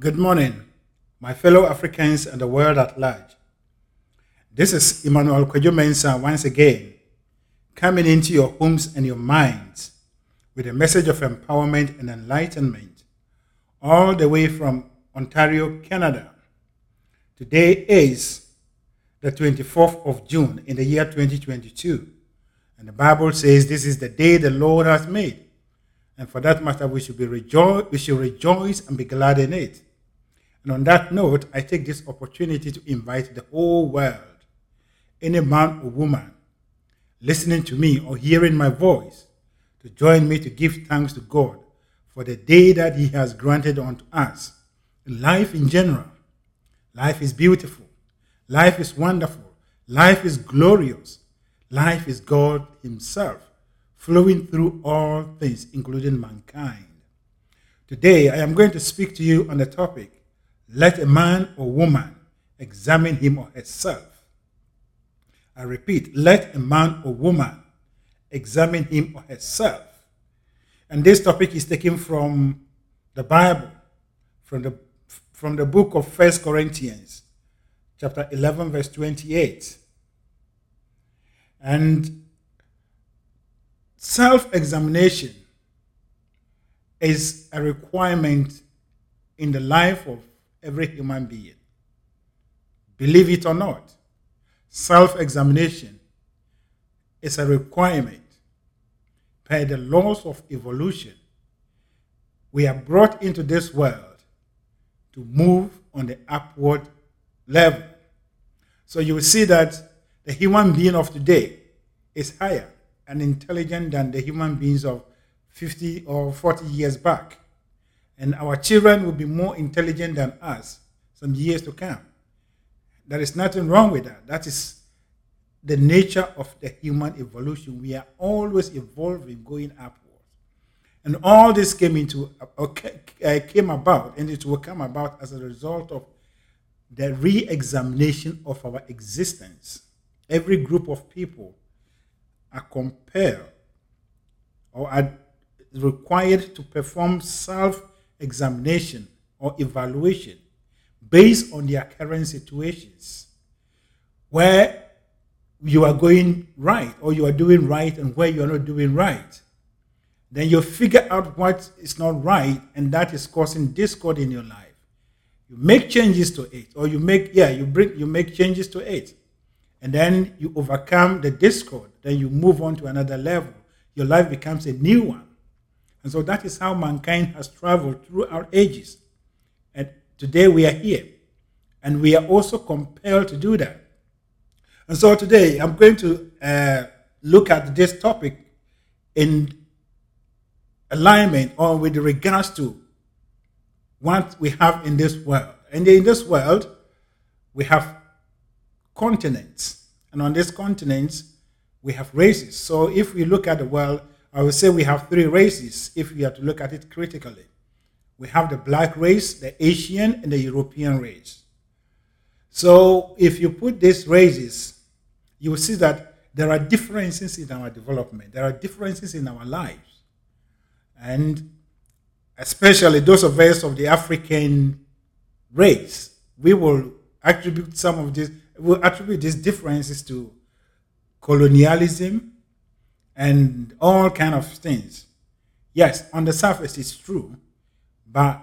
Good morning, my fellow Africans and the world at large. This is Emmanuel Kwejo Mensah once again, coming into your homes and your minds with a message of empowerment and enlightenment, all the way from Ontario, Canada. Today is the 24th of June in the year 2022, and the Bible says this is the day the Lord has made. And for that matter, we should be rejoice, we should rejoice and be glad in it. And on that note, I take this opportunity to invite the whole world, any man or woman listening to me or hearing my voice, to join me to give thanks to God for the day that He has granted unto us. Life in general. Life is beautiful. Life is wonderful. Life is glorious. Life is God Himself flowing through all things, including mankind. Today, I am going to speak to you on the topic let a man or woman examine him or herself. I repeat, let a man or woman examine him or herself. And this topic is taken from the Bible, from the, from the book of First Corinthians, chapter 11, verse 28. And Self examination is a requirement in the life of every human being. Believe it or not, self examination is a requirement per the laws of evolution. We are brought into this world to move on the upward level. So you will see that the human being of today is higher and intelligent than the human beings of 50 or 40 years back. And our children will be more intelligent than us some years to come. There is nothing wrong with that. That is the nature of the human evolution. We are always evolving, going upwards. And all this came into uh, came about, and it will come about as a result of the re-examination of our existence. Every group of people are compelled or are required to perform self examination or evaluation based on their current situations where you are going right or you are doing right and where you are not doing right. Then you figure out what is not right and that is causing discord in your life. You make changes to it, or you make, yeah, you bring you make changes to it and then you overcome the discord, then you move on to another level. Your life becomes a new one. And so that is how mankind has traveled throughout ages. And today we are here. And we are also compelled to do that. And so today I'm going to uh, look at this topic in alignment or with regards to what we have in this world. And in this world, we have continents. And on these continents, we have races. So if we look at the world, I would say we have three races if we are to look at it critically. We have the black race, the Asian, and the European race. So if you put these races, you will see that there are differences in our development, there are differences in our lives. And especially those of us of the African race, we will attribute some of these we will attribute these differences to colonialism and all kind of things. Yes, on the surface it's true, but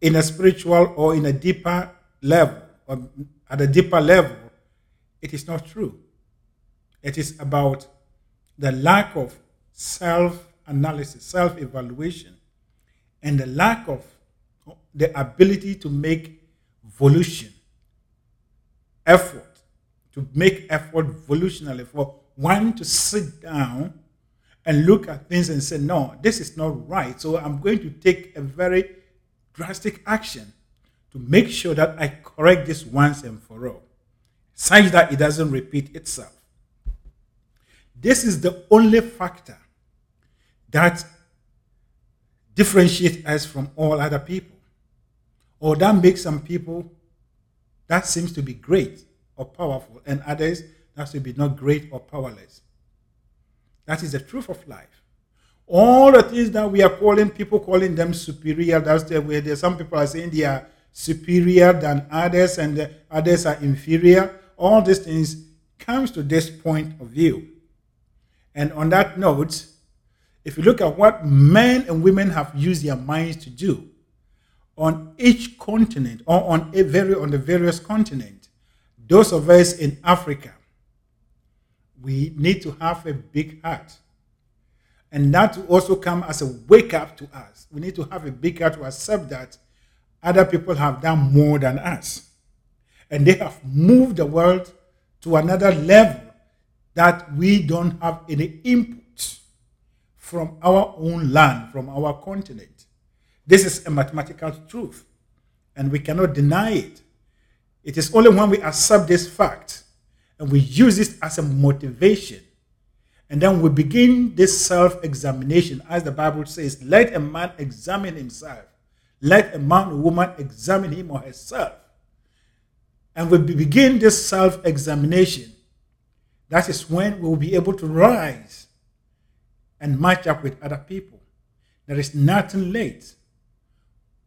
in a spiritual or in a deeper level, or at a deeper level, it is not true. It is about the lack of self analysis, self evaluation, and the lack of the ability to make volition effort, to make effort volitionally for one to sit down and look at things and say, no, this is not right. So I'm going to take a very drastic action to make sure that I correct this once and for all, such that it doesn't repeat itself. This is the only factor that differentiates us from all other people, or that makes some people that seems to be great or powerful, and others that should be not great or powerless. That is the truth of life. All the things that we are calling people calling them superior. That's the way there. Some people are saying they are superior than others, and others are inferior. All these things comes to this point of view. And on that note, if you look at what men and women have used their minds to do on each continent or on a very on the various continents, those of us in Africa, we need to have a big heart. And that will also come as a wake up to us. We need to have a big heart to accept that other people have done more than us. And they have moved the world to another level that we don't have any input from our own land, from our continent. This is a mathematical truth, and we cannot deny it. It is only when we accept this fact and we use this as a motivation, and then we begin this self examination, as the Bible says, let a man examine himself, let a man or woman examine him or herself and we begin this self examination, that is when we will be able to rise and match up with other people. There is nothing late.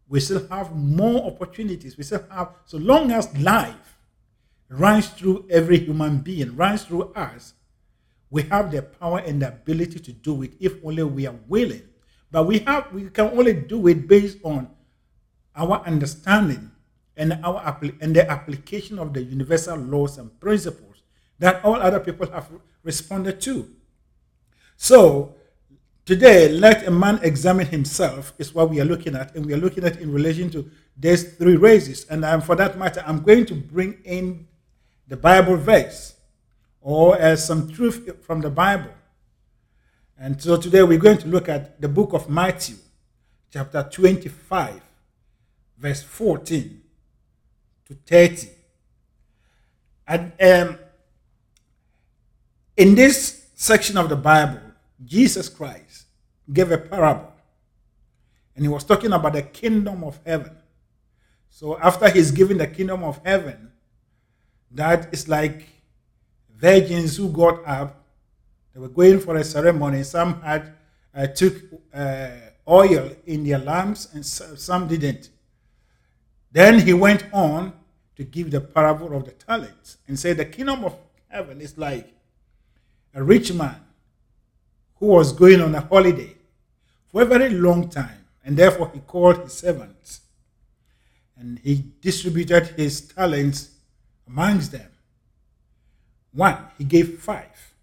We still have more opportunities. We still have, so long as life runs through every human being, runs through us, we have the power and the ability to do it if only we are willing. But we have we can only do it based on our understanding and, our, and the application of the universal laws and principles that all other people have responded to. So, today, let a man examine himself, is what we are looking at, and we are looking at in relation to these three races. And um, for that matter, I'm going to bring in the Bible verse or as some truth from the Bible. And so today we're going to look at the book of Matthew, chapter 25, verse 14 to 30. And um, in this section of the Bible, Jesus Christ gave a parable. And he was talking about the kingdom of heaven. So after he's given the kingdom of heaven, that is like virgins who got up. They were going for a ceremony. Some had uh, took uh, oil in their lamps, and some didn't. Then he went on to give the parable of the talents and said the kingdom of heaven is like a rich man who was going on a holiday for a very long time, and therefore he called his servants and he distributed his talents amongst them. One, he gave five.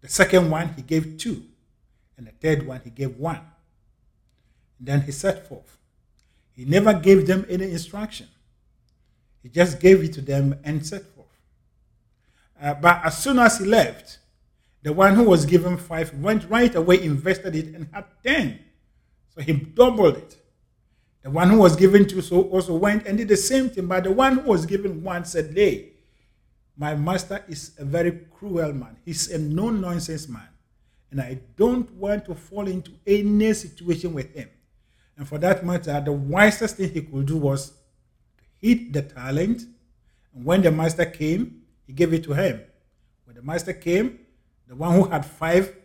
The second one, he gave two. And the third one, he gave one. And then he set forth. He never gave them any instruction. He just gave it to them and set forth. Uh, but as soon as he left, the one who was given five went right away, invested it, and had ten. So he doubled it. The one who was given two so also went and did the same thing. But the one who was given one said, Hey, my master is a very cruel man. He's a no nonsense man. And I don't want to fall into any situation with him. And for that matter, the wisest thing he could do was to hid the talent. And when the master came, he gave it to him. When the master came, the one who had five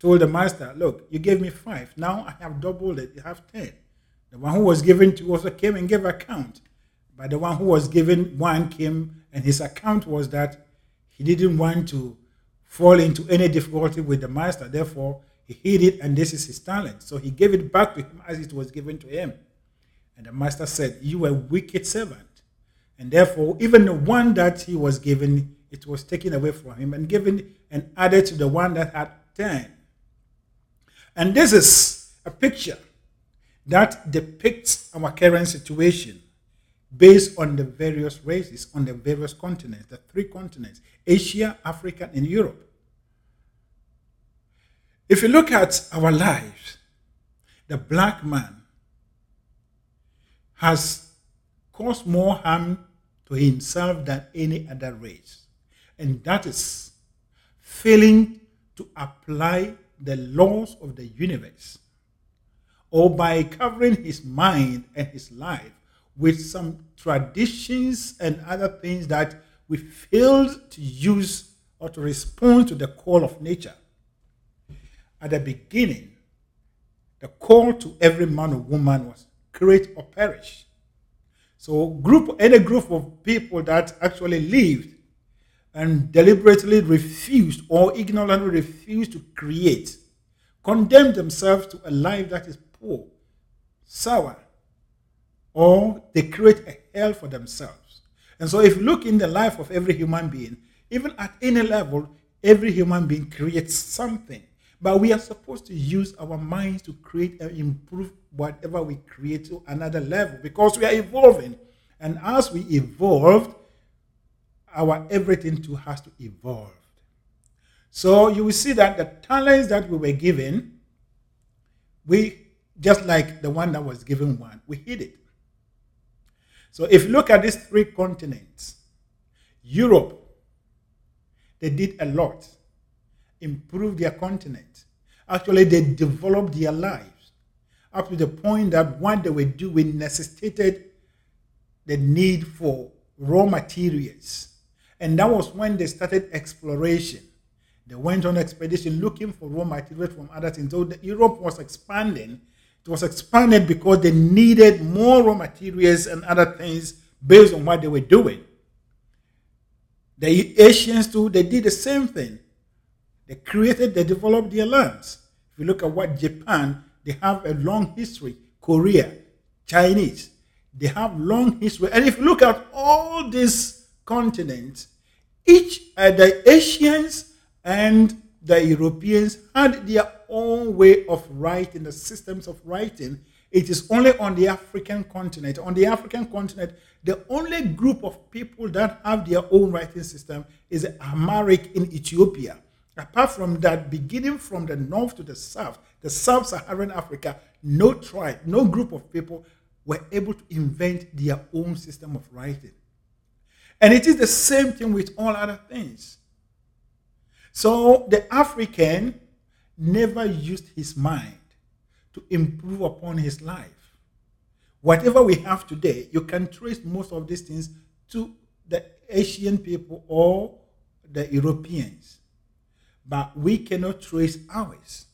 told the master, Look, you gave me five. Now I have doubled it. You have ten. The one who was given two also came and gave account. But the one who was given one came, and his account was that he didn't want to fall into any difficulty with the master. Therefore, he hid it, and this is his talent. So he gave it back to him as it was given to him. And the master said, You a wicked servant. And therefore, even the one that he was given, it was taken away from him and given and added to the one that had ten. And this is a picture that depicts our current situation based on the various races on the various continents, the three continents Asia, Africa, and Europe. If you look at our lives, the black man has caused more harm to himself than any other race. And that is failing to apply the laws of the universe or by covering his mind and his life with some traditions and other things that we failed to use or to respond to the call of nature. at the beginning, the call to every man or woman was create or perish. So group any group of people that actually lived and deliberately refused or ignorantly refused to create, condemned themselves to a life that is poor, sour, or they create a hell for themselves. And so if you look in the life of every human being, even at any level, every human being creates something. But we are supposed to use our minds to create and improve whatever we create to another level because we are evolving. And as we evolved, our everything too has to evolve. So you will see that the talents that we were given, we just like the one that was given one, we hid it. So if you look at these three continents, Europe, they did a lot, improved their continent. Actually, they developed their lives up to the point that what they were doing necessitated the need for raw materials. And that was when they started exploration. They went on expedition looking for raw materials from other things. So Europe was expanding it was expanded because they needed more raw materials and other things based on what they were doing. The Asians too, they did the same thing. They created, they developed their lands. If you look at what Japan, they have a long history. Korea, Chinese, they have long history. And if you look at all these continents, each uh, the Asians and the Europeans had their own way of writing, the systems of writing. It is only on the African continent. On the African continent, the only group of people that have their own writing system is Amharic in Ethiopia. Apart from that, beginning from the north to the south, the sub Saharan Africa, no tribe, no group of people were able to invent their own system of writing. And it is the same thing with all other things. So the African never used his mind to improve upon his life. Whatever we have today, you can trace most of these things to the Asian people or the Europeans, but we cannot trace ours.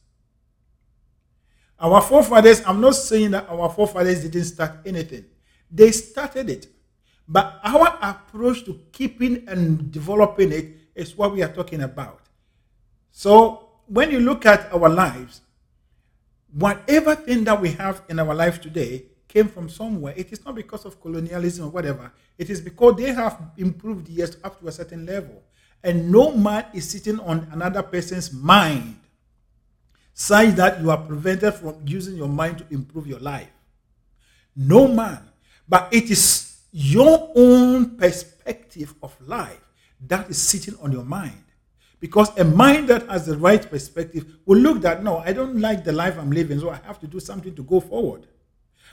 Our forefathers, I'm not saying that our forefathers didn't start anything, they started it. But our approach to keeping and developing it is what we are talking about. So when you look at our lives, whatever thing that we have in our life today came from somewhere. It is not because of colonialism or whatever. It is because they have improved yes up to a certain level. And no man is sitting on another person's mind such that you are prevented from using your mind to improve your life. No man. But it is your own perspective of life that is sitting on your mind. Because a mind that has the right perspective will look that, no, I don't like the life I'm living, so I have to do something to go forward.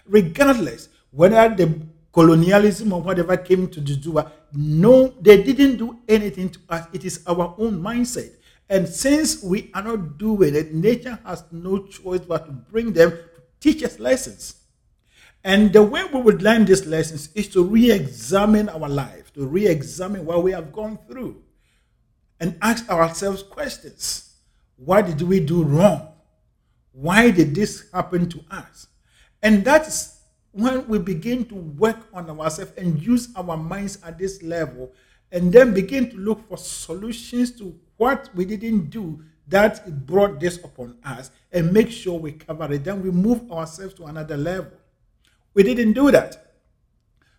Regardless whether the colonialism or whatever came to the Dudua, no, they didn't do anything to us. It is our own mindset. And since we are not doing it, nature has no choice but to bring them to teach us lessons. And the way we would learn these lessons is to re examine our life, to re examine what we have gone through and ask ourselves questions. What did we do wrong? Why did this happen to us? And that's when we begin to work on ourselves and use our minds at this level and then begin to look for solutions to what we didn't do that brought this upon us and make sure we cover it. Then we move ourselves to another level. We didn't do that.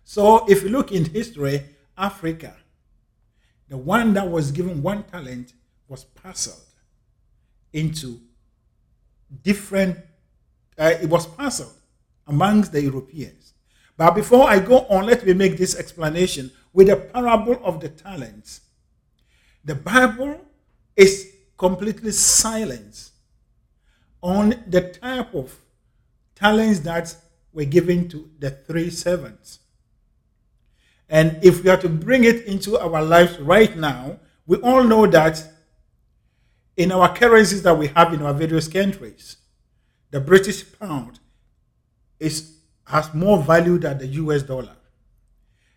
So if you look in history, Africa, the one that was given one talent was parceled into different, uh, it was parceled amongst the Europeans. But before I go on, let me make this explanation with the parable of the talents. The Bible is completely silent on the type of talents that were given to the three servants. And if we are to bring it into our lives right now, we all know that in our currencies that we have in our various countries, the British pound is has more value than the US dollar.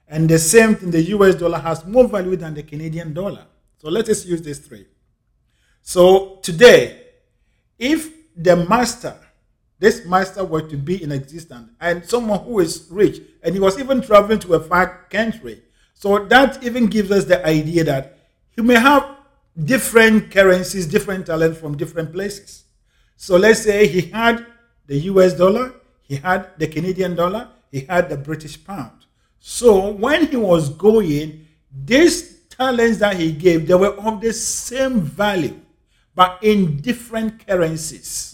And the same thing, the US dollar has more value than the Canadian dollar. So let us use these three. So today, if the master, this master were to be in existence, and someone who is rich, and he was even traveling to a far country, so that even gives us the idea that he may have different currencies, different talent from different places. So let's say he had the US dollar, he had the Canadian dollar, he had the British pound. So when he was going, these talents that he gave, they were of the same value, but in different currencies.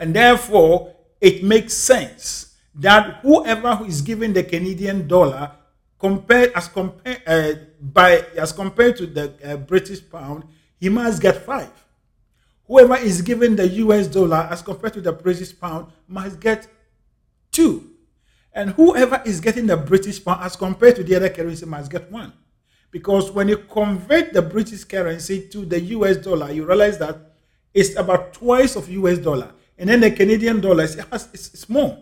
And therefore, it makes sense that whoever is given the Canadian dollar compared as compared uh, by as compared to the uh, British pound, he must get five. Whoever is given the US dollar as compared to the British pound must get two. And whoever is getting the British pound as compared to the other currency must get one. Because when you convert the British currency to the US dollar, you realize that it's about twice of US dollar. And then the Canadian dollar is it's, it's more.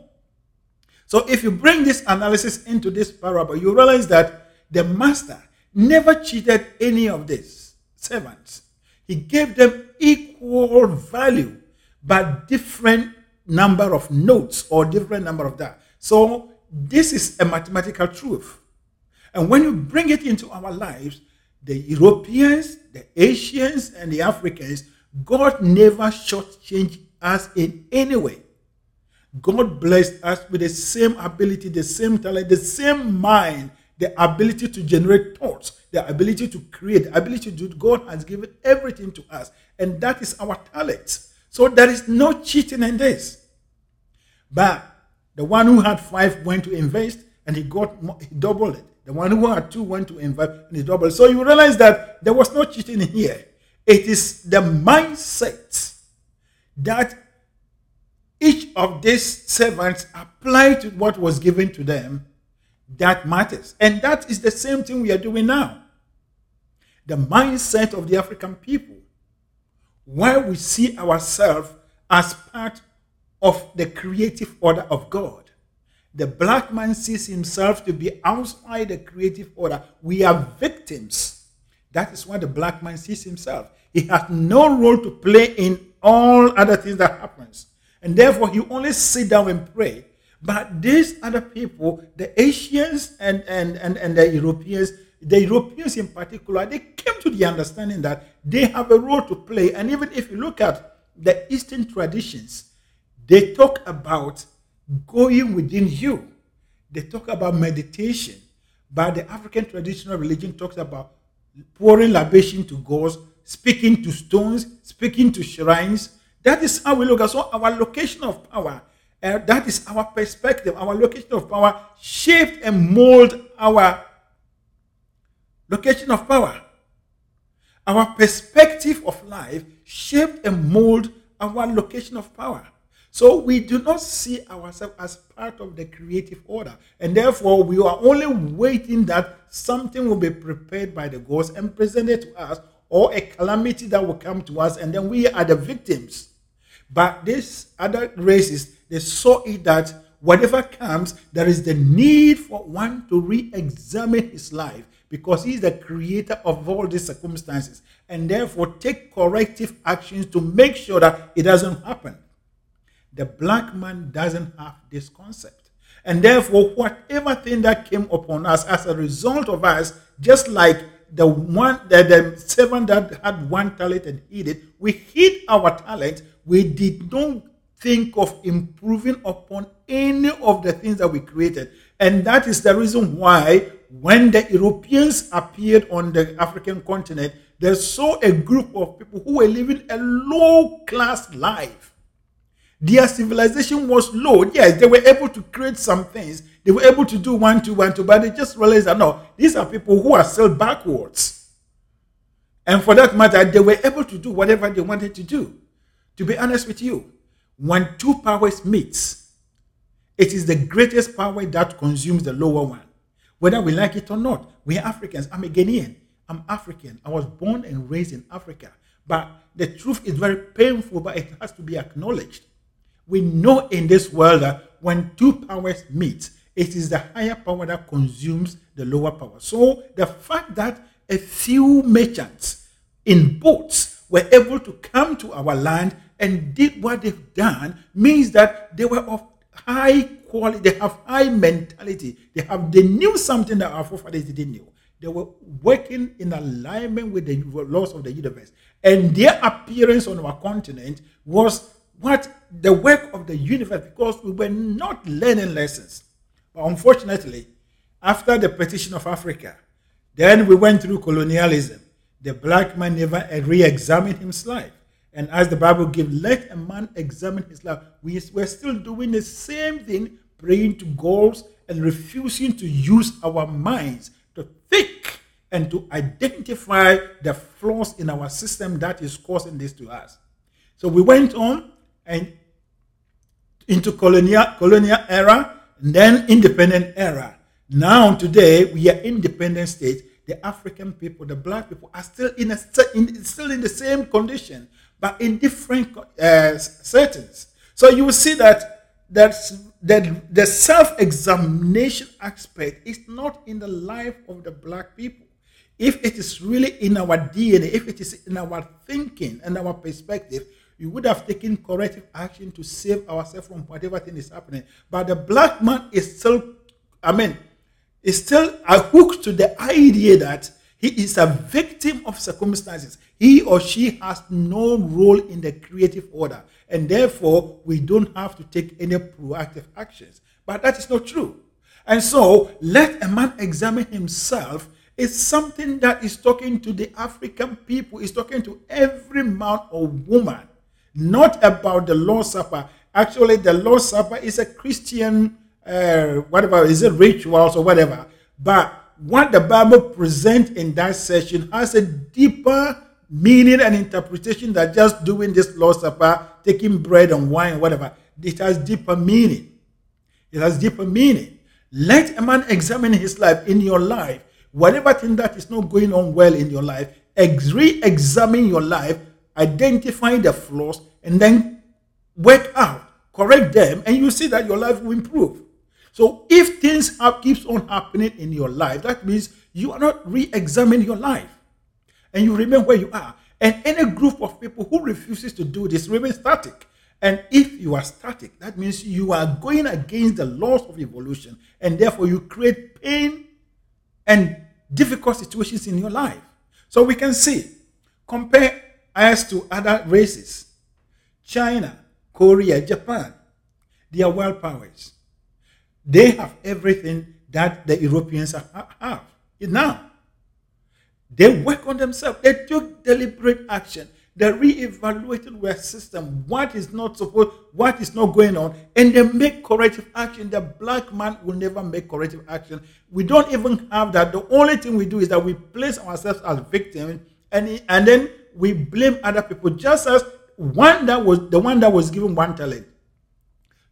So if you bring this analysis into this parable, you realize that the master never cheated any of these servants. He gave them equal value, but different number of notes or different number of that. So this is a mathematical truth. And when you bring it into our lives, the Europeans, the Asians, and the Africans, God never shortchanged us in any way. God blessed us with the same ability, the same talent, the same mind, the ability to generate thoughts, the ability to create, the ability to do. God has given everything to us, and that is our talent. So there is no cheating in this. But the one who had five went to invest and he got he doubled it. The one who had two went to invest and he doubled. So you realize that there was no cheating here. It is the mindset that each of these servants applied to what was given to them that matters. And that is the same thing we are doing now. The mindset of the African people, where we see ourselves as part of the creative order of God. The black man sees himself to be outside the creative order. We are victims. That is why the black man sees himself. He has no role to play in all other things that happens. And therefore, he only sit down and pray. But these other people, the Asians and, and, and, and the Europeans, the Europeans in particular, they came to the understanding that they have a role to play. And even if you look at the Eastern traditions, they talk about going within you. They talk about meditation. But the African traditional religion talks about pouring libation to gods, speaking to stones, speaking to shrines, that is how we look at so our location of power. Uh, that is our perspective. Our location of power shaped and mold our location of power. Our perspective of life shaped and mold our location of power. So we do not see ourselves as part of the creative order. And therefore, we are only waiting that something will be prepared by the gods and presented to us or a calamity that will come to us, and then we are the victims. But these other races, they saw it that whatever comes, there is the need for one to re examine his life because he is the creator of all these circumstances and therefore take corrective actions to make sure that it doesn't happen. The black man doesn't have this concept. And therefore, whatever thing that came upon us as a result of us, just like the one the, the servant that had one talent and hid it, we hid our talent. We did not think of improving upon any of the things that we created. And that is the reason why when the Europeans appeared on the African continent, they saw a group of people who were living a low class life. Their civilization was low. Yes, they were able to create some things. They were able to do one, two, one, two, but they just realized that no, these are people who are still backwards. And for that matter, they were able to do whatever they wanted to do. To be honest with you, when two powers meet, it is the greatest power that consumes the lower one. Whether we like it or not, we are Africans. I'm a Ghanaian. I'm African. I was born and raised in Africa. But the truth is very painful, but it has to be acknowledged we know in this world that when two powers meet, it is the higher power that consumes the lower power. So the fact that a few merchants in boats were able to come to our land, and did what they've done means that they were of high quality, they have high mentality. They have they knew something that our forefathers didn't know. They were working in alignment with the laws of the universe. And their appearance on our continent was what the work of the universe because we were not learning lessons. But unfortunately, after the partition of Africa, then we went through colonialism. The black man never re examined his life. And as the Bible gives, let a man examine his life. We, we're still doing the same thing, praying to goals and refusing to use our minds to think and to identify the flaws in our system that is causing this to us. So we went on and into colonial colonial era, and then independent era. Now today we are independent states. The African people, the black people, are still in a in, still in the same condition, but in different uh, settings. So you will see that that that the self-examination aspect is not in the life of the black people. If it is really in our DNA, if it is in our thinking and our perspective, we would have taken corrective action to save ourselves from whatever thing is happening. But the black man is still, I mean, is still hooked to the idea that he is a victim of circumstances. He or she has no role in the creative order, and therefore we don't have to take any proactive actions. But that is not true. And so, let a man examine himself is something that is talking to the African people, is talking to every man or woman, not about the Lord's Supper. Actually, the Lord's Supper is a Christian, uh, whatever, is it rituals or whatever. But what the Bible presents in that session has a deeper meaning and interpretation than just doing this Lord's Supper, taking bread and wine, whatever. It has deeper meaning. It has deeper meaning. Let a man examine his life in your life. Whatever thing that is not going on well in your life, re examine your life, identify the flaws, and then work out, correct them, and you see that your life will improve. So if things have, keeps on happening in your life, that means you are not re-examining your life. And you remain where you are. And any group of people who refuses to do this remain static. And if you are static, that means you are going against the laws of evolution. And therefore you create pain and difficult situations in your life. So we can see, compare us to other races. China, Korea, Japan, they are world powers. They have everything that the Europeans have. Now, they work on themselves. They took deliberate action. They re-evaluated their system, what is not supposed, what is not going on, and they make corrective action. The black man will never make corrective action. We don't even have that. The only thing we do is that we place ourselves as victims, and and then we blame other people. Just as one that was the one that was given one talent.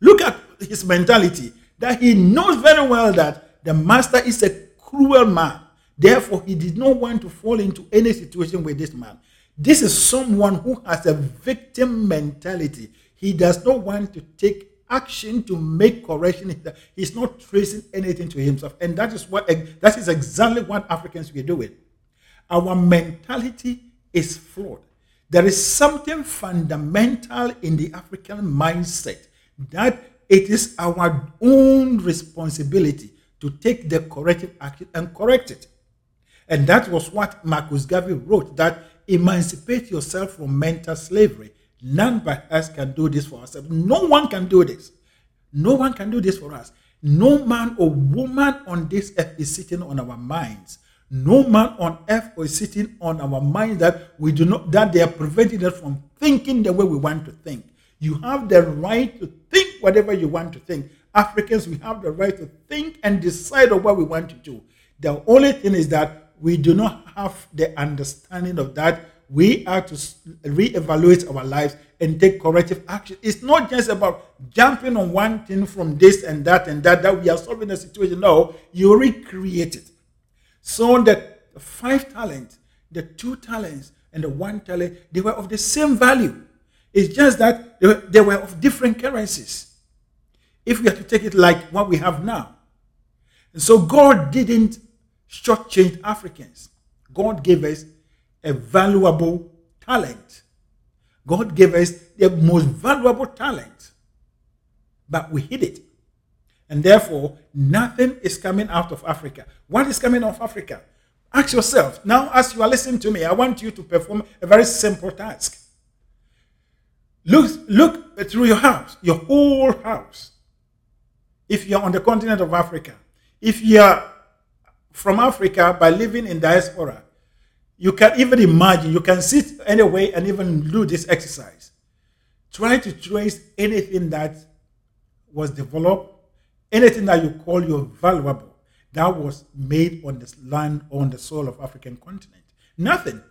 Look at his mentality that he knows very well that the master is a cruel man. Therefore, he did not want to fall into any situation with this man. This is someone who has a victim mentality. He does not want to take action to make correction. He's not tracing anything to himself. And that is what that is exactly what Africans were doing. Our mentality is flawed. There is something fundamental in the African mindset that it is our own responsibility to take the corrective action and correct it. And that was what Marcus Garvey wrote that emancipate yourself from mental slavery. None but us can do this for ourselves. No one can do this. No one can do this for us. No man or woman on this earth is sitting on our minds. No man on earth is sitting on our mind that we do not that they are preventing us from thinking the way we want to think. You have the right to think whatever you want to think. Africans, we have the right to think and decide on what we want to do. The only thing is that we do not have the understanding of that. We are to reevaluate our lives and take corrective action. It's not just about jumping on one thing from this and that and that, that we are solving the situation. No, you recreate it. So the five talents, the two talents, and the one talent, they were of the same value. It's just that they were, they were of different currencies. If we are to take it like what we have now. And so God didn't shortchange Africans. God gave us a valuable talent. God gave us the most valuable talent, but we hid it. And therefore, nothing is coming out of Africa. What is coming out of Africa? Ask yourself. Now, as you are listening to me, I want you to perform a very simple task. Look, look through your house, your whole house. If you're on the continent of Africa, if you're from Africa by living in diaspora, you can even imagine, you can sit anyway and even do this exercise. Try to trace anything that was developed, anything that you call your valuable, that was made on this land, on the soil of African continent. Nothing.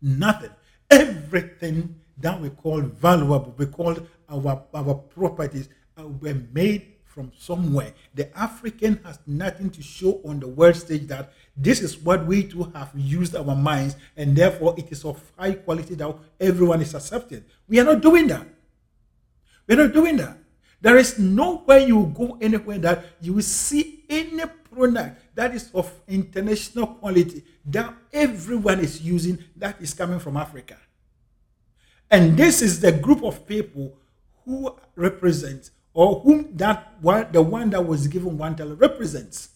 Nothing. Everything that we call valuable, we call our, our properties, uh, were made from somewhere. The African has nothing to show on the world stage that this is what we too have used our minds, and therefore it is of high quality that everyone is accepted. We are not doing that. We're not doing that. There is nowhere you go anywhere that you will see any product that is of international quality that everyone is using that is coming from Africa. And this is the group of people who represent or whom that one, the one that was given one talent represents.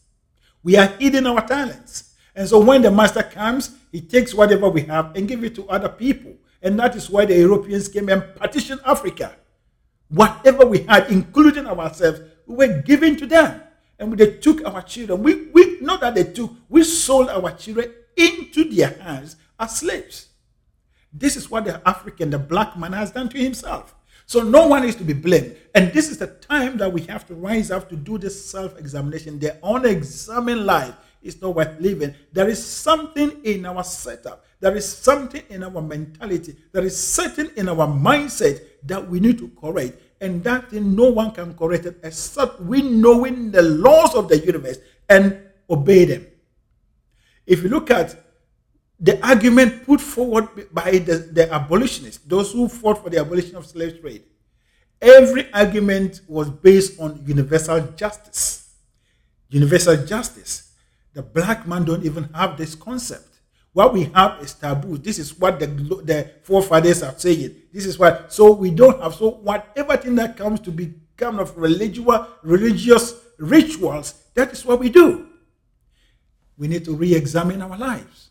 We are hiding our talents. And so when the master comes, he takes whatever we have and give it to other people. And that is why the Europeans came and partitioned Africa. Whatever we had, including ourselves, we were given to them. And they took our children. We, we not that they took, we sold our children into their hands as slaves. This is what the African, the black man, has done to himself. So no one is to be blamed. And this is the time that we have to rise up to do this self examination. The unexamined life is not worth living. There is something in our setup, there is something in our mentality, there is something in our mindset that we need to correct. And that thing no one can correct it except we knowing the laws of the universe and obey them. If you look at the argument put forward by the, the abolitionists, those who fought for the abolition of slave trade, every argument was based on universal justice. Universal justice. The black man don't even have this concept. What we have is taboo. This is what the, the forefathers are saying. This is what. So we don't have. So whatever thing that comes to be kind of religious, religious rituals, that is what we do. We need to re-examine our lives.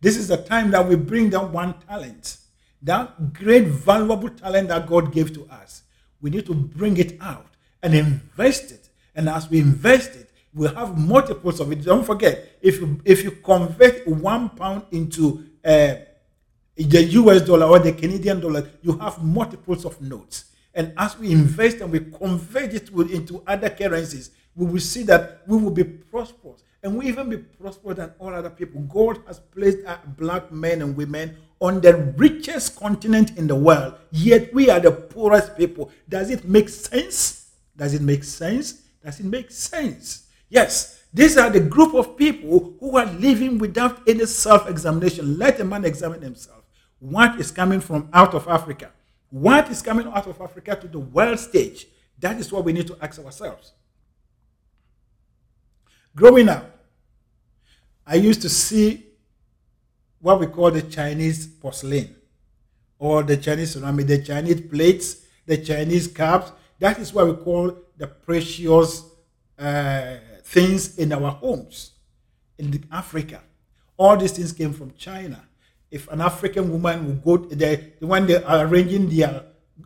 This is the time that we bring down one talent, that great valuable talent that God gave to us. We need to bring it out and invest it. And as we invest it, we'll have multiples of it. Don't forget, if you if you convert one pound into uh, the US dollar or the Canadian dollar, you have multiples of notes. And as we invest and we convert it into other currencies, we will see that we will be prosperous and we even be prosperous than all other people. God has placed black men and women on the richest continent in the world, yet we are the poorest people. Does it make sense? Does it make sense? Does it make sense? Yes, these are the group of people who are living without any self examination. Let a man examine himself. What is coming from out of Africa? What is coming out of Africa to the world stage? That is what we need to ask ourselves. Growing up, I used to see what we call the Chinese porcelain or the Chinese ceramic, the Chinese plates, the Chinese cups. That is what we call the precious uh, things in our homes in Africa. All these things came from China. If an African woman would go, the, when they are arranging their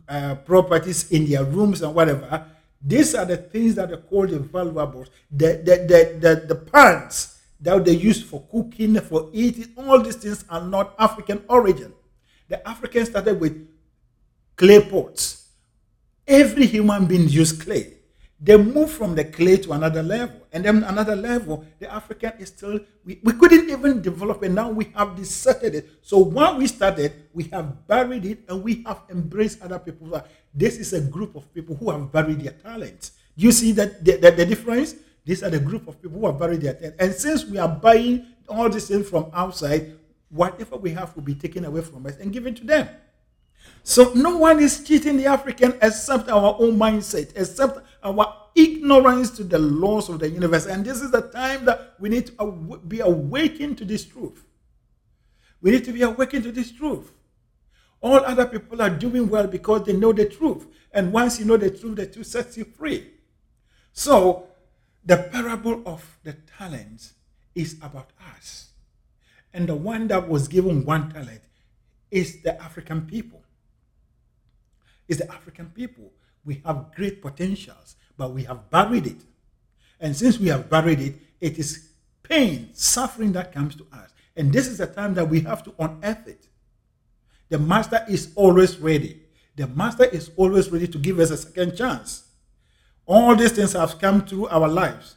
uh, properties in their rooms and whatever, these are the things that are called the valuables. The, the, the, the, the pans that they use for cooking, for eating, all these things are not African origin. The Africans started with clay pots. Every human being used clay. They move from the clay to another level. And then another level, the African is still, we, we couldn't even develop it. Now we have deserted it. So when we started, we have buried it and we have embraced other people. This is a group of people who have buried their talents. Do you see that the, the, the difference? These are the group of people who have buried their tent. And since we are buying all these things from outside, whatever we have will be taken away from us and given to them. So no one is cheating the African except our own mindset, except our ignorance to the laws of the universe. And this is the time that we need to be awakened to this truth. We need to be awakened to this truth. All other people are doing well because they know the truth. And once you know the truth, the truth sets you free. So, the parable of the talents is about us. And the one that was given one talent is the African people. Is the African people. We have great potentials, but we have buried it. And since we have buried it, it is pain, suffering that comes to us. And this is the time that we have to unearth it. The master is always ready. The master is always ready to give us a second chance. All these things have come through our lives.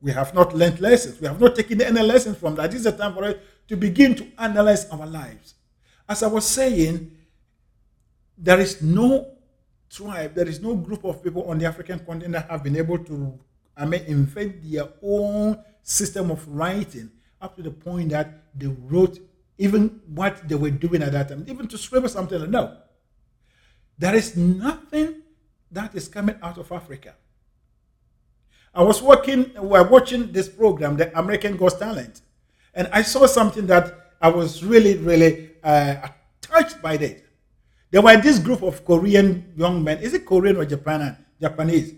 We have not learned lessons. We have not taken any lessons from that. This is the time for us to begin to analyze our lives. As I was saying, there is no tribe, there is no group of people on the African continent that have been able to, I mean, invent their own system of writing up to the point that they wrote even what they were doing at that time, even to scribble something. No. There is nothing that is coming out of Africa. I was working, we were watching this program, the American Got Talent, and I saw something that I was really, really uh, touched by it. There were this group of Korean young men. Is it Korean or Japan? Japanese.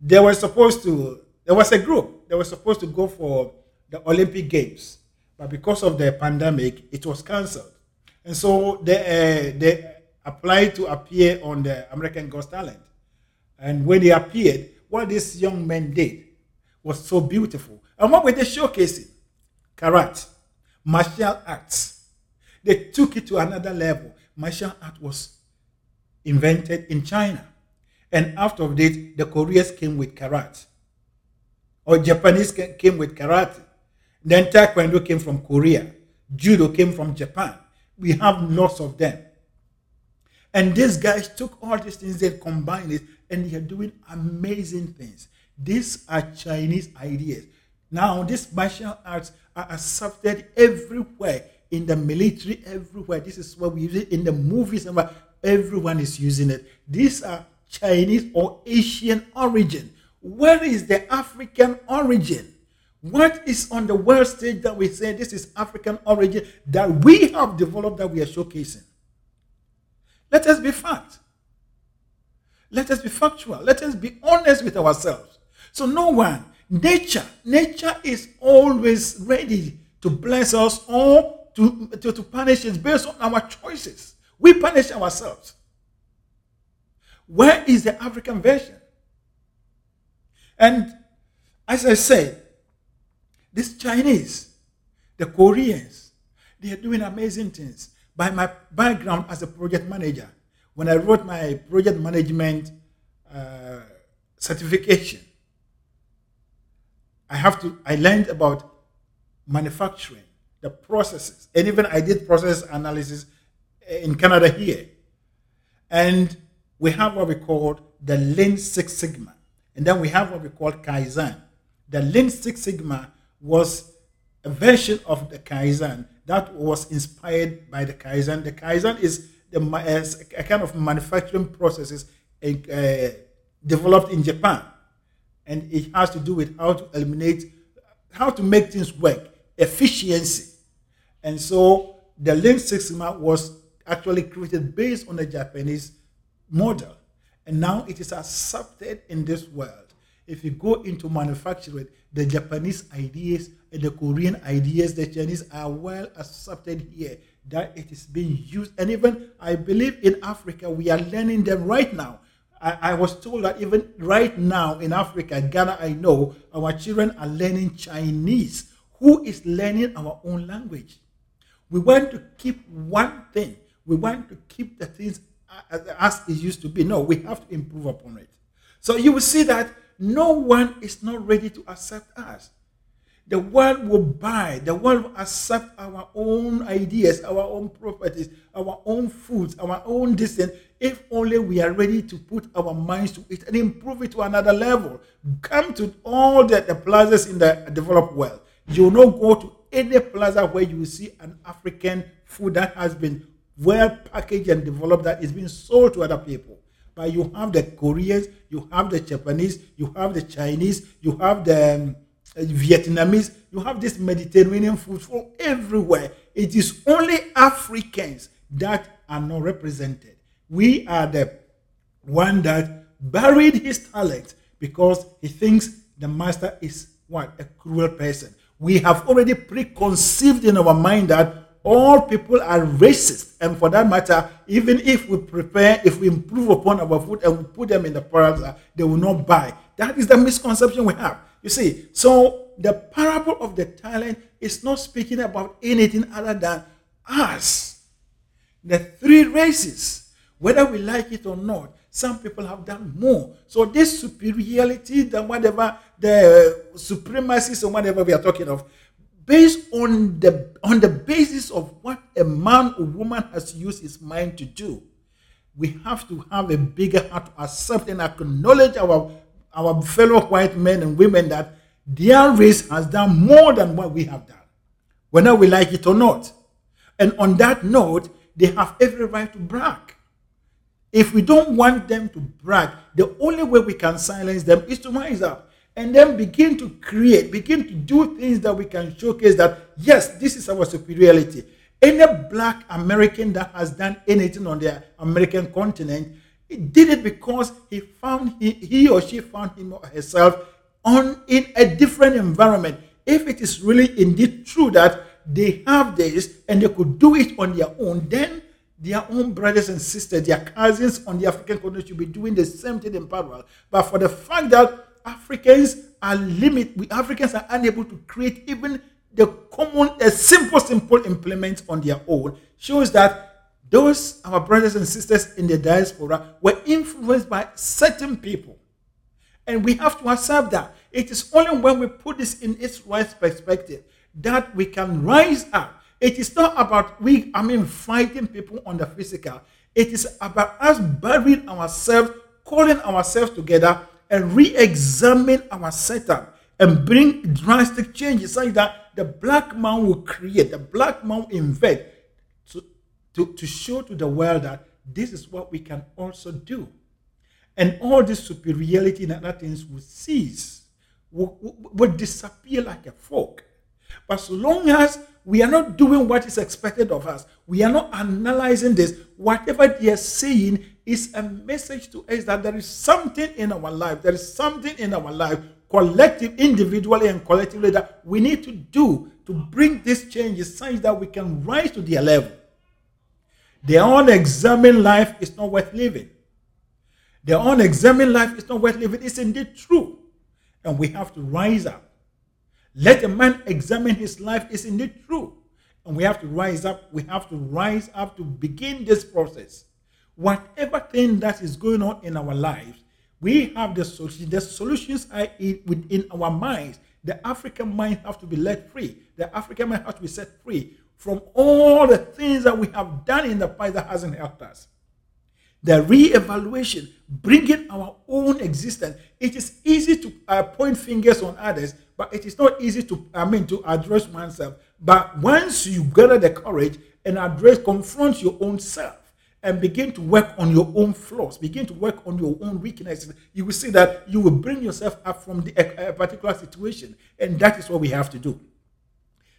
They were supposed to. There was a group. They were supposed to go for the Olympic Games, but because of the pandemic, it was cancelled. And so they uh, they applied to appear on the American Got Talent. And when they appeared, what these young men did was so beautiful. And what were they showcasing? Karate, martial arts. They took it to another level. Martial art was invented in China. And after that, the Koreans came with karate. Or Japanese came with karate. Then Taekwondo came from Korea. Judo came from Japan. We have lots of them. And these guys took all these things, they combined it, and they are doing amazing things. These are Chinese ideas. Now, these martial arts are accepted everywhere in the military, everywhere. This is what we use it in the movies, and everyone is using it. These are Chinese or Asian origin. Where is the African origin? What is on the world stage that we say this is African origin that we have developed that we are showcasing? Let us be fact. Let us be factual. Let us be honest with ourselves. So, no one, nature, nature is always ready to bless us or to, to, to punish is based on our choices. We punish ourselves. Where is the African version? And as I said, these Chinese, the Koreans, they are doing amazing things. By my background as a project manager, when I wrote my project management uh, certification, I have to. I learned about manufacturing, the processes, and even I did process analysis in Canada here, and we have what we call the Lean Six Sigma, and then we have what we call Kaizen. The Lean Six Sigma was a version of the Kaizen that was inspired by the Kaizen. The Kaizen is the, a kind of manufacturing processes uh, developed in Japan, and it has to do with how to eliminate, how to make things work, efficiency, and so the Lean Six Sigma was actually created based on the Japanese model, and now it is accepted in this world. If you go into manufacturing, the Japanese ideas and the Korean ideas, the Chinese are well accepted here that it is being used. And even I believe in Africa, we are learning them right now. I, I, was told that even right now in Africa, Ghana, I know our children are learning Chinese. Who is learning our own language? We want to keep one thing. We want to keep the things as, it used to be. No, we have to improve upon it. So you will see that no one is not ready to accept us. The world will buy, the world will accept our own ideas, our own properties, our own foods, our own distance, if only we are ready to put our minds to it and improve it to another level. Come to all the, the in the developed world. You will not go to any plaza where you will see an African food that has been well packaged and developed that is being sold to other people. But you have the Koreans, you have the Japanese, you have the Chinese, you have the um, Vietnamese, you have this Mediterranean food from everywhere. It is only Africans that are not represented. We are the one that buried his talent because he thinks the master is what? A cruel person. We have already preconceived in our mind that all people are racist. And for that matter, even if we prepare, if we improve upon our food and we put them in the parlor, uh, they will not buy. That is the misconception we have. You see, so the parable of the talent is not speaking about anything other than us. The three races, whether we like it or not, some people have done more. So this superiority, the whatever, the supremacy or whatever we are talking of, based on the on the basis of what a man or woman has used his mind to do, we have to have a bigger heart to accept and acknowledge our our fellow white men and women that their race has done more than what we have done, whether we like it or not. And on that note, they have every right to brag. If we don't want them to brag, the only way we can silence them is to rise up and then begin to create, begin to do things that we can showcase that, yes, this is our superiority. Any black American that has done anything on the American continent, he did it because he found he, he or she found him or herself on in a different environment. If it is really indeed true that they have this and they could do it on their own, then their own brothers and sisters, their cousins on the African continent should be doing the same thing in parallel. But for the fact that Africans are limit, we Africans are unable to create even the common, a simple, simple implement on their own, shows that those our brothers and sisters in the diaspora were influenced by certain people. And we have to accept that. It is only when we put this in its right perspective that we can rise up it is not about we, I mean, fighting people on the physical. It is about us burying ourselves, calling ourselves together, and re-examine our setup and bring drastic changes such that the black man will create, the black man will invent to, to, to show to the world that this is what we can also do. And all this superiority and other things will cease, will, will, disappear like a fog. But so long as we are not doing what is expected of us. We are not analyzing this. Whatever they are saying is a message to us that there is something in our life. There is something in our life, collective, individually, and collectively, that we need to do to bring this change such that we can rise to their level. The unexamined life is not worth living. The unexamined life is not worth living. It's indeed true. And we have to rise up let a man examine his life. Is indeed true? And we have to rise up. We have to rise up to begin this process. Whatever thing that is going on in our lives, we have the solutions. The solutions are in, within our minds. The African mind have to be let free. The African mind has to be set free from all the things that we have done in the past that hasn't helped us. The re-evaluation, bringing our own existence. It is easy to uh, point fingers on others, but it is not easy to, I mean, to address oneself. But once you gather the courage and address, confront your own self and begin to work on your own flaws, begin to work on your own weaknesses, you will see that you will bring yourself up from the, a, a particular situation. And that is what we have to do.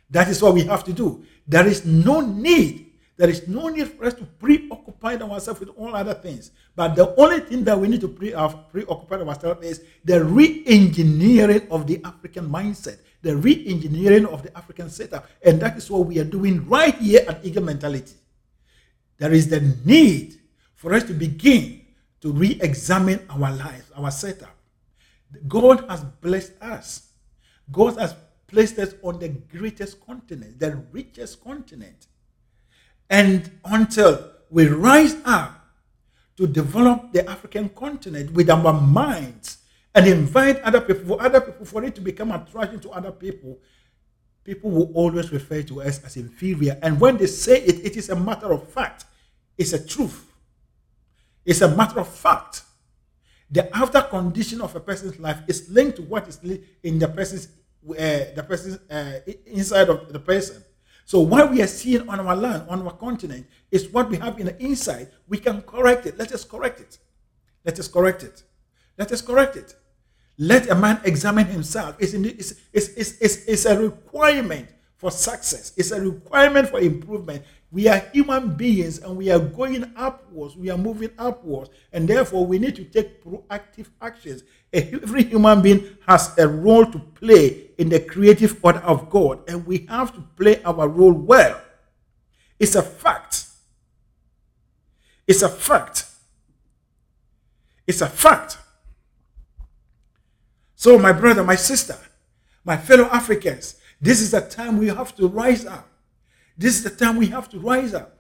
That is what we have to do. There is no need there is no need for us to preoccupy ourselves with all other things. But the only thing that we need to pre- uh, preoccupy ourselves is the re engineering of the African mindset, the re engineering of the African setup. And that is what we are doing right here at Eagle Mentality. There is the need for us to begin to re examine our lives, our setup. God has blessed us. God has placed us on the greatest continent, the richest continent. And until we rise up to develop the African continent with our minds and invite other people, for other people, for it to become attractive to other people, people will always refer to us as inferior. And when they say it, it is a matter of fact. It's a truth. It's a matter of fact. The outer condition of a person's life is linked to what is in the person's uh, the person's uh, inside of the person. So what we are seeing on our land, on our continent, is what we have in the inside. We can correct it. Let us correct it. Let us correct it. Let us correct it. Let a man examine himself. It's, it's, it's, it's, it's, it's a requirement for success. It's a requirement for improvement. We are human beings and we are going upwards. We are moving upwards. And therefore, we need to take proactive actions. Every human being has a role to play in the creative order of God. And we have to play our role well. It's a fact. It's a fact. It's a fact. So, my brother, my sister, my fellow Africans, this is the time we have to rise up. This is the time we have to rise up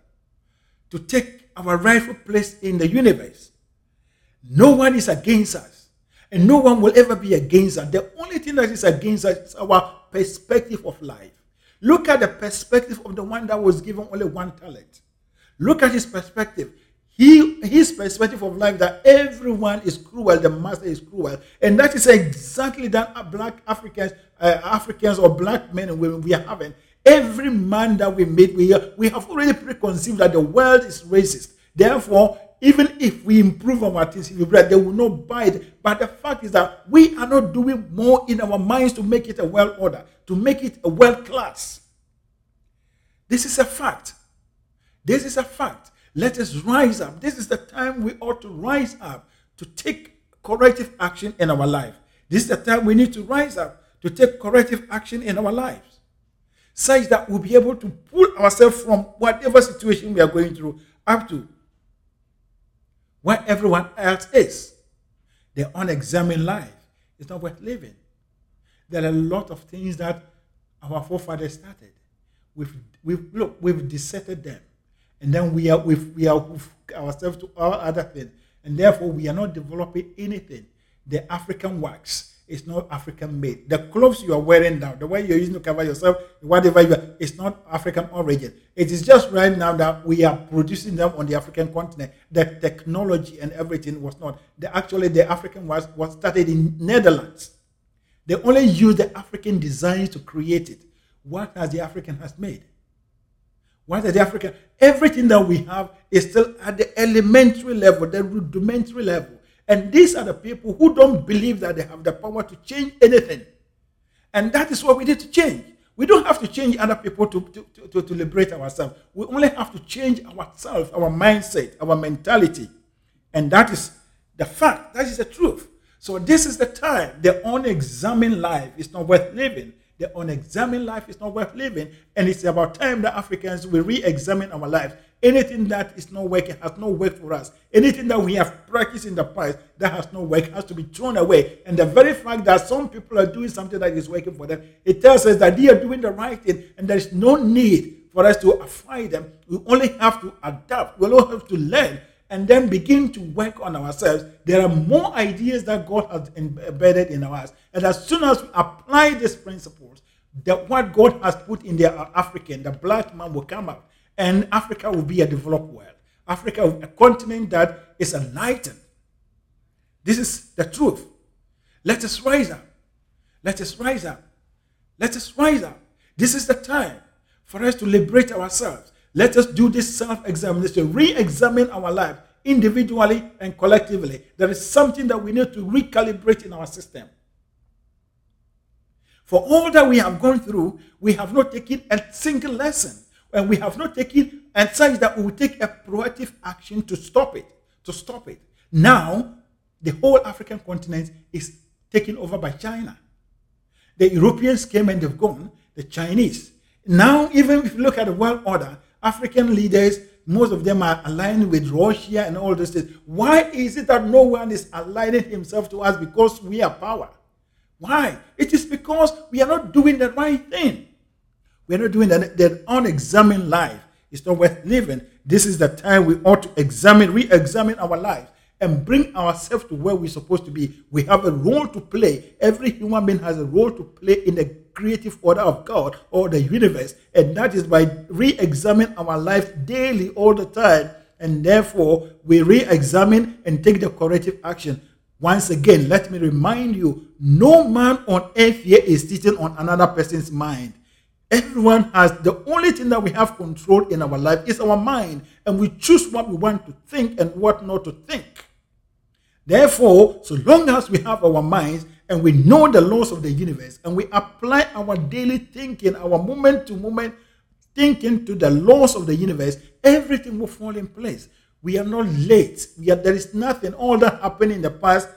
to take our rightful place in the universe. No one is against us, and no one will ever be against us. The only thing that is against us is our perspective of life. Look at the perspective of the one that was given only one talent. Look at his perspective. He, his perspective of life that everyone is cruel, the master is cruel, and that is exactly that black Africans, uh, Africans or black men and women we are having. Every man that we meet, we, we have already preconceived that the world is racist. Therefore, even if we improve our things, if we bread, they will not buy it. But the fact is that we are not doing more in our minds to make it a world order, to make it a world class. This is a fact. This is a fact. Let us rise up. This is the time we ought to rise up to take corrective action in our life. This is the time we need to rise up to take corrective action in our lives such that we'll be able to pull ourselves from whatever situation we are going through up to where everyone else is. The unexamined life is not worth living. There are a lot of things that our forefathers started. We've, we've look, we've deserted them. And then we are we've, we are ourselves to all other things. And therefore we are not developing anything. The African wax it's not African made. The clothes you are wearing now, the way you're using to cover yourself, whatever you are, it's not African origin. It is just right now that we are producing them on the African continent. The technology and everything was not. The, actually, the African was, was started in Netherlands. They only use the African designs to create it. What has the African has made? What has the African? Everything that we have is still at the elementary level, the rudimentary level. And these are the people who don't believe that they have the power to change anything. And that is what we need to change. We don't have to change other people to, to, to, to liberate ourselves. We only have to change ourselves, our mindset, our mentality. And that is the fact. That is the truth. So this is the time. The unexamined life is not worth living. The unexamined life is not worth living. And it's about time that Africans will re-examine our lives Anything that is not working has not worked for us. Anything that we have practiced in the past that has not worked has to be thrown away. And the very fact that some people are doing something that is working for them, it tells us that they are doing the right thing and there is no need for us to affine them. We only have to adapt. We only have to learn and then begin to work on ourselves. There are more ideas that God has embedded in us. And as soon as we apply these principles, that what God has put in the African, the black man will come out and Africa will be a developed world. Africa, a continent that is enlightened. This is the truth. Let us rise up. Let us rise up. Let us rise up. This is the time for us to liberate ourselves. Let us do this self examination, re examine our life individually and collectively. There is something that we need to recalibrate in our system. For all that we have gone through, we have not taken a single lesson and we have not taken and such that we will take a proactive action to stop it, to stop it. Now, the whole African continent is taken over by China. The Europeans came and they've gone, the Chinese. Now, even if you look at the world order, African leaders, most of them are aligned with Russia and all this. Why is it that no one is aligning himself to us because we are power? Why? It is because we are not doing the right thing. We're not doing that. That unexamined life is not worth living. This is the time we ought to examine, re examine our lives and bring ourselves to where we're supposed to be. We have a role to play. Every human being has a role to play in the creative order of God or the universe. And that is by re examining our life daily, all the time. And therefore, we re examine and take the corrective action. Once again, let me remind you no man on earth here is sitting on another person's mind. Everyone has the only thing that we have control in our life is our mind, and we choose what we want to think and what not to think. Therefore, so long as we have our minds and we know the laws of the universe and we apply our daily thinking, our moment to moment thinking to the laws of the universe, everything will fall in place. We are not late. We are, there is nothing. All that happened in the past,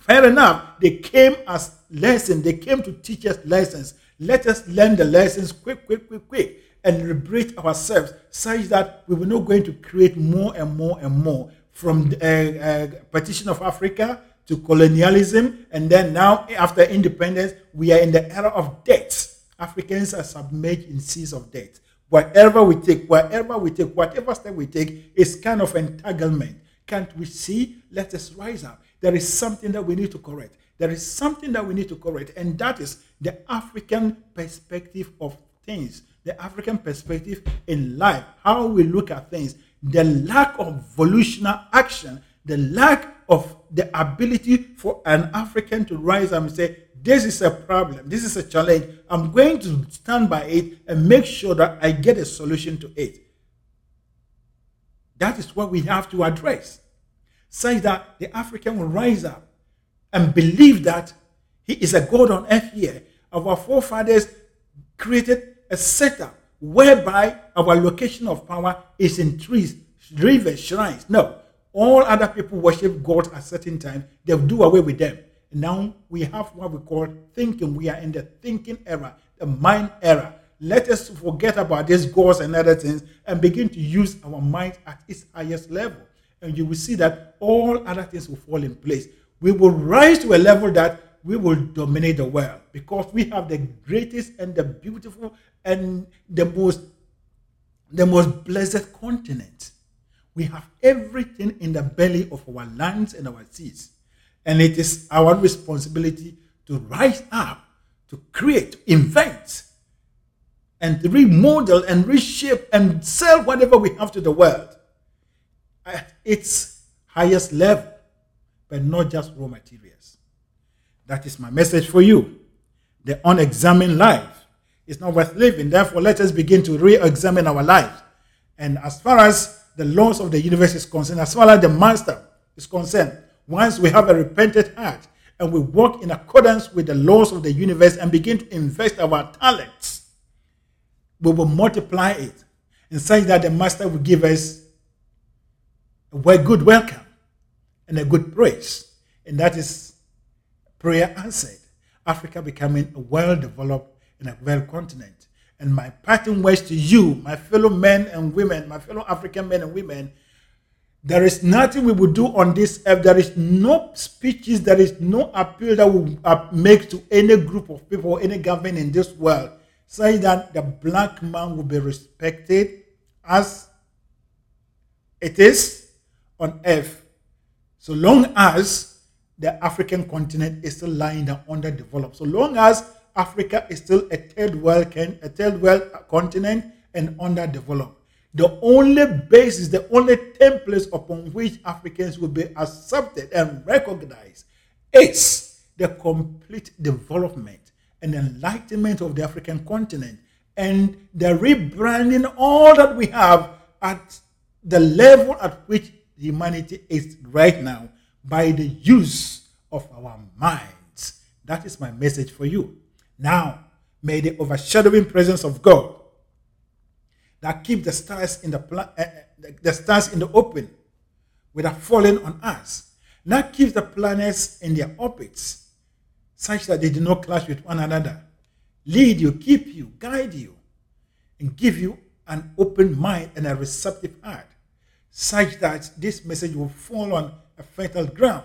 fair enough. They came as lessons. They came to teach us lessons. Let us learn the lessons quick, quick, quick, quick, and liberate ourselves such that we were not going to create more and more and more from the uh, uh, partition of Africa to colonialism, and then now after independence, we are in the era of debt. Africans are submerged in seas of debt. Whatever we take, wherever we take, whatever step we take is kind of entanglement. Can't we see? Let us rise up. There is something that we need to correct. There is something that we need to correct, and that is the African perspective of things, the African perspective in life, how we look at things, the lack of volitional action, the lack of the ability for an African to rise and say, this is a problem, this is a challenge. I'm going to stand by it and make sure that I get a solution to it. That is what we have to address. Say that the African will rise up and believe that he is a God on earth here. Our forefathers created a setup whereby our location of power is in trees, rivers, shrines. No, all other people worship God at certain time. They'll do away with them. Now we have what we call thinking. We are in the thinking era, the mind era. Let us forget about these gods and other things and begin to use our mind at its highest level. And you will see that all other things will fall in place. We will rise to a level that we will dominate the world because we have the greatest and the beautiful and the most the most blessed continent. We have everything in the belly of our lands and our seas. And it is our responsibility to rise up, to create, invent, and remodel and reshape and sell whatever we have to the world at its highest level, but not just raw materials. That is my message for you. The unexamined life is not worth living. Therefore, let us begin to re examine our lives. And as far as the laws of the universe is concerned, as far as the master is concerned, once we have a repentant heart and we walk in accordance with the laws of the universe and begin to invest our talents, we will multiply it in such that the Master will give us a good welcome and a good praise. And that is prayer answered. Africa becoming a well developed and a well continent. And my parting words to you, my fellow men and women, my fellow African men and women, there is nothing we will do on this earth. There is no speeches, there is no appeal that we uh, make to any group of people, any government in this world, saying that the black man will be respected as it is on earth, so long as the African continent is still lying down underdeveloped, so long as Africa is still a third world, a third world continent and underdeveloped the only basis, the only templates upon which Africans will be accepted and recognized is the complete development and enlightenment of the African continent and the rebranding all that we have at the level at which humanity is right now by the use of our minds. That is my message for you. Now, may the overshadowing presence of God that keep the stars in the, uh, the stars in the open without falling on us. That keeps the planets in their orbits such that they do not clash with one another. Lead you, keep you, guide you, and give you an open mind and a receptive heart, such that this message will fall on a fertile ground.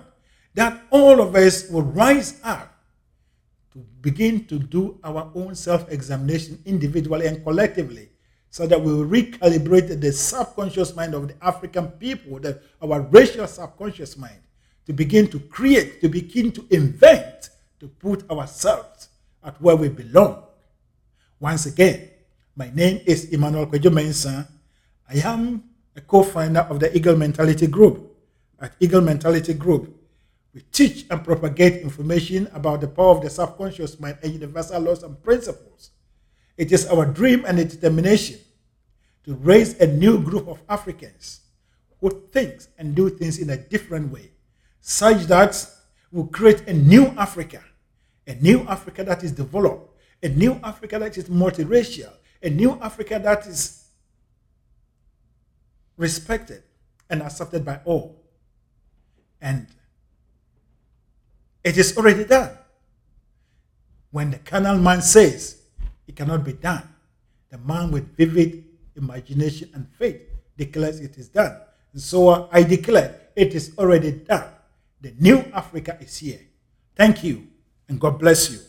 That all of us will rise up to begin to do our own self examination individually and collectively so that we will recalibrate the subconscious mind of the African people, that our racial subconscious mind, to begin to create, to begin to invent, to put ourselves at where we belong. Once again, my name is Emmanuel Kwejo Mensah. I am a co-founder of the Eagle Mentality Group. At Eagle Mentality Group, we teach and propagate information about the power of the subconscious mind and universal laws and principles. It is our dream and determination to raise a new group of Africans who think and do things in a different way, such that we'll create a new Africa, a new Africa that is developed, a new Africa that is multiracial, a new Africa that is respected and accepted by all. And it is already done. When the carnal man says it cannot be done, the man with vivid imagination and faith declares it is done. And so I declare it is already done. The new Africa is here. Thank you, and God bless you.